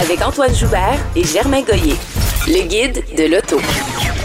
Avec Antoine Joubert et Germain Goyer. Le guide de l'auto.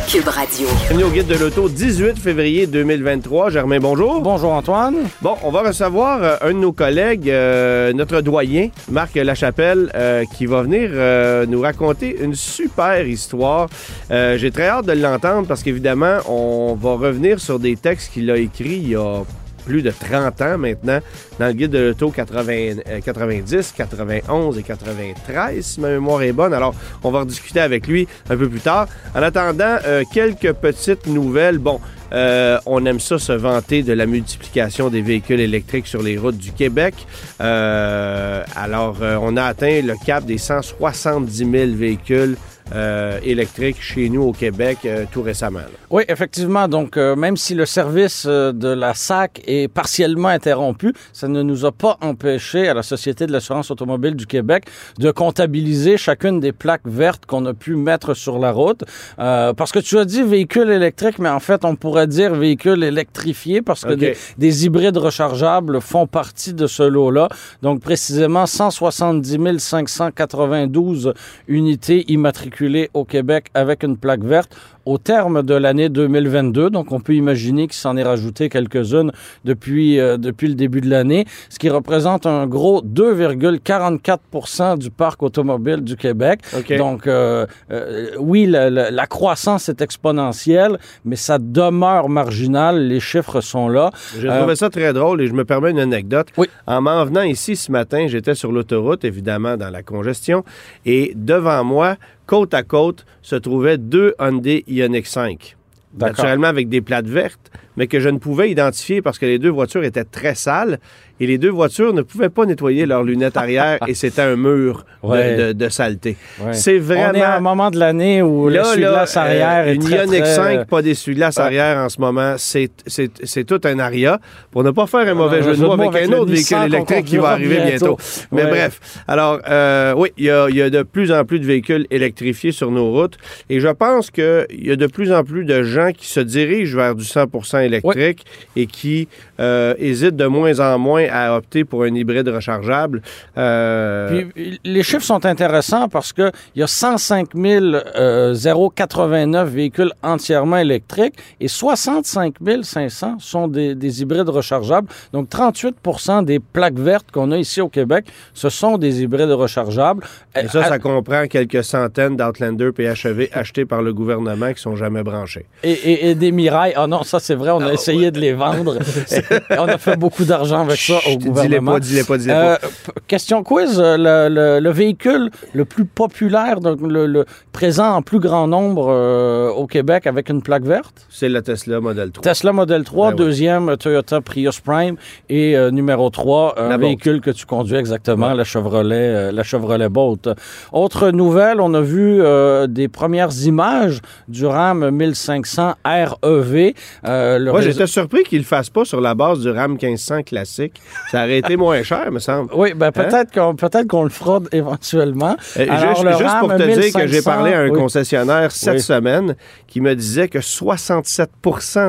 Cube Radio. Bienvenue au guide de l'auto, 18 février 2023. Germain, bonjour. Bonjour Antoine. Bon, on va recevoir euh, un de nos collègues, euh, notre doyen, Marc Lachapelle, euh, qui va venir euh, nous raconter une super histoire. Euh, J'ai très hâte de l'entendre parce qu'évidemment, on va revenir sur des textes qu'il a écrits il y a plus de 30 ans maintenant dans le guide de l'auto 80, euh, 90, 91 et 93, si ma mémoire est bonne. Alors, on va rediscuter avec lui un peu plus tard. En attendant, euh, quelques petites nouvelles. Bon, euh, on aime ça se vanter de la multiplication des véhicules électriques sur les routes du Québec. Euh, alors, euh, on a atteint le cap des 170 000 véhicules euh, électriques chez nous au Québec euh, tout récemment. là. Oui, effectivement. Donc, euh, même si le service de la SAC est partiellement interrompu, ça ne nous a pas empêché à la Société de l'assurance automobile du Québec de comptabiliser chacune des plaques vertes qu'on a pu mettre sur la route. Parce que tu as dit véhicule électrique, mais en fait, on pourrait dire véhicule électrifié parce que des hybrides rechargeables font partie de ce lot-là. Donc, précisément 170 592 unités immatriculées au Québec avec une plaque verte au terme de l'année 2022. Donc, on peut imaginer qu'il s'en est rajouté quelques-unes depuis, euh, depuis le début de l'année, ce qui représente un gros 2,44 du parc automobile du Québec. Donc, euh, euh, oui, la, la- la croissance est exponentielle, mais ça demeure marginal. Les chiffres sont là. J'ai trouvé ça très drôle et je me permets une anecdote. Oui. En m'en venant ici ce matin, j'étais sur l'autoroute, évidemment, dans la congestion, et devant moi, côte à côte, se trouvaient deux Hyundai Ioniq 5. Naturellement avec des plates vertes, mais que je ne pouvais identifier parce que les deux voitures étaient très sales et les deux voitures ne pouvaient pas nettoyer leurs lunettes arrière et c'était un mur de- Ouais. de, de saleté. Ouais. C'est On est à un vraiment... moment de l'année où Là, là, arrière euh, est une très, Ioniq très, 5, euh, pas d'essuie-glace ouais. arrière en ce moment, c'est tout un aria. Pour ne pas faire un mauvais un jeu de de mots avec avec un autre véhicule électrique qui va arriver bientôt. bientôt. Mais bref, alors euh, oui, il y a, y a de plus en plus de véhicules électrifiés sur nos routes et je pense qu'il y a de plus en plus de gens qui se dirigent vers du 100% électrique et qui euh, hésitent de moins en moins à opter pour un hybride rechargeable. Euh, Puis, les chiffres sont intéressants parce que il y a 105 euh, 089 véhicules entièrement électriques et 65 500 sont des, des hybrides rechargeables. Donc 38% des plaques vertes qu'on a ici au Québec, ce sont des hybrides rechargeables. et ça, Euh, ça comprend quelques centaines d'Outlander PHEV achetés par le gouvernement qui sont jamais branchés. et, et- et des Mirailles. Ah non, ça c'est vrai, on a essayé de les vendre. on a fait beaucoup d'argent avec ça au Chut, Dis-les gouvernement. pas, dis-les pas, dis-les Euh, pas. question quiz, euh, le, le- le véhicule le plus populaire, donc le, le présent en plus grand nombre euh, au Québec avec une plaque verte? C'est la Tesla Model 3. Tesla Model 3, Ben deuxième Toyota Prius Prime et euh, numéro 3, un véhicule que tu conduis exactement, la Chevrolet, la Chevrolet Bolt. Autre nouvelle, on a vu des premières images du RAM 1500 REV. Euh, Moi, réseau- j'étais surpris qu'il ne le fasse pas sur la base du RAM 1500 classique. Ça aurait été moins cher, me semble. Oui, ben peut-être qu'on peut-être qu'on le fera éventuellement. Euh, Alors, juste le juste RAM pour te dire que j'ai 1500, parlé à un oui. concessionnaire cette Oui. semaine qui me disait que 67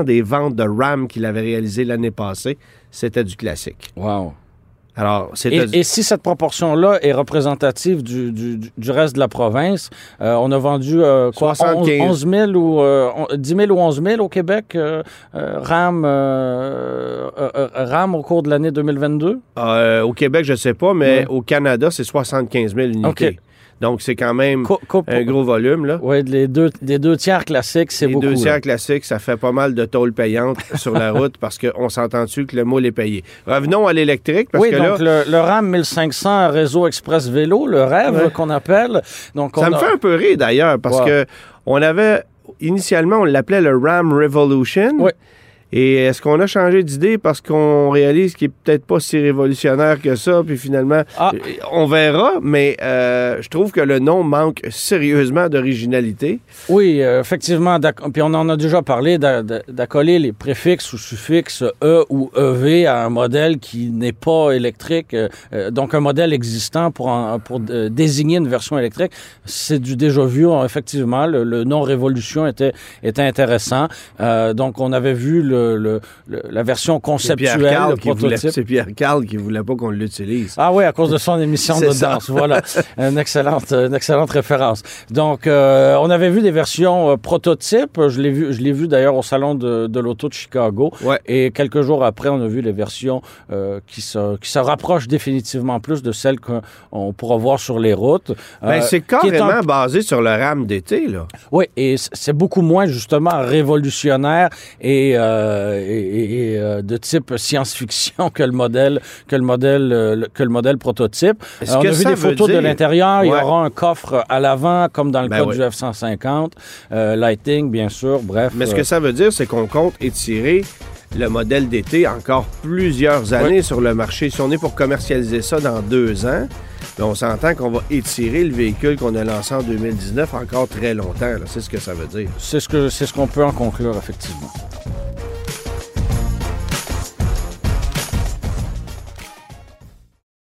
des ventes de RAM qu'il avait réalisées l'année passée, c'était du classique. Wow. Alors, Et, et si cette proportion-là est représentative du, du, du reste de la province, euh, on a vendu euh, quoi, 11, 75. 11 000 ou euh, on- 10 000 ou 11 000 au Québec, euh, euh, RAM, euh, RAM au cours de l'année 2022? Euh, au Québec, je ne sais pas, mais Ouais. au Canada, c'est 75 000 unités. OK. Donc, c'est quand même Co- co- un gros volume. Là. Oui, les deux, des deux tiers classiques, c'est Les beaucoup. deux là. tiers classiques, ça fait pas mal de tôles payantes sur la route parce qu'on s'entend-tu que le moule est payé? Revenons à l'électrique parce oui, que donc là, le, le RAM 1500 Réseau Express Vélo, le rêve Ouais. qu'on appelle. Donc, ça me a- fait un peu rire d'ailleurs parce Wow. que on avait initialement on l'appelait le Ram Revolution. Oui. Et est-ce qu'on a changé d'idée parce qu'on réalise qu'il est peut-être pas si révolutionnaire que ça, puis finalement, Ah. euh, on verra, mais euh, je trouve que le nom manque sérieusement d'originalité. Oui, euh, effectivement. Puis on en a déjà parlé d'a- d'a- d'accoler les préfixes ou suffixes E ou EV à un modèle qui n'est pas électrique, euh, donc un modèle existant pour, en- pour désigner une version électrique. C'est du déjà vu, hein, effectivement. Le, le nom Révolution était, était intéressant. Donc on avait vu le, le- le- la version conceptuelle, c'est Pierre Carl qui voulait pas qu'on l'utilise. Ah oui, à cause de son émission de ça. danse. Voilà, une excellente, une excellente référence. Donc, euh, on avait vu des versions euh, prototypes. Je l'ai vu, je l'ai vu d'ailleurs au salon de, de l'auto de Chicago. Ouais. Et quelques jours après, on a vu les versions euh, qui se qui se rapprochent définitivement plus de celles qu'on pourra voir sur les routes. Ben, c'est est en- carrément basé sur le RAM d'été, là. oui, et c'est beaucoup moins justement révolutionnaire et, euh, et- et- et, euh, de type science-fiction que le modèle que le modèle euh, le- que le modèle prototype. Est-ce Euh, on a vu des photos de l'intérieur. Il y aura un coffre à l'avant, comme dans le Ben cas oui. du F-150. Euh, lighting, bien sûr. Bref. Mais ce euh, que ça veut dire, c'est qu'on compte étirer le modèle d'été encore plusieurs années sur le marché. Si on est pour commercialiser ça dans deux ans, ben, on s'entend qu'on va étirer le véhicule qu'on a lancé en 2019 encore très longtemps. C'est ce que ça veut dire. c'est ce c'est ce qu'on peut en conclure effectivement.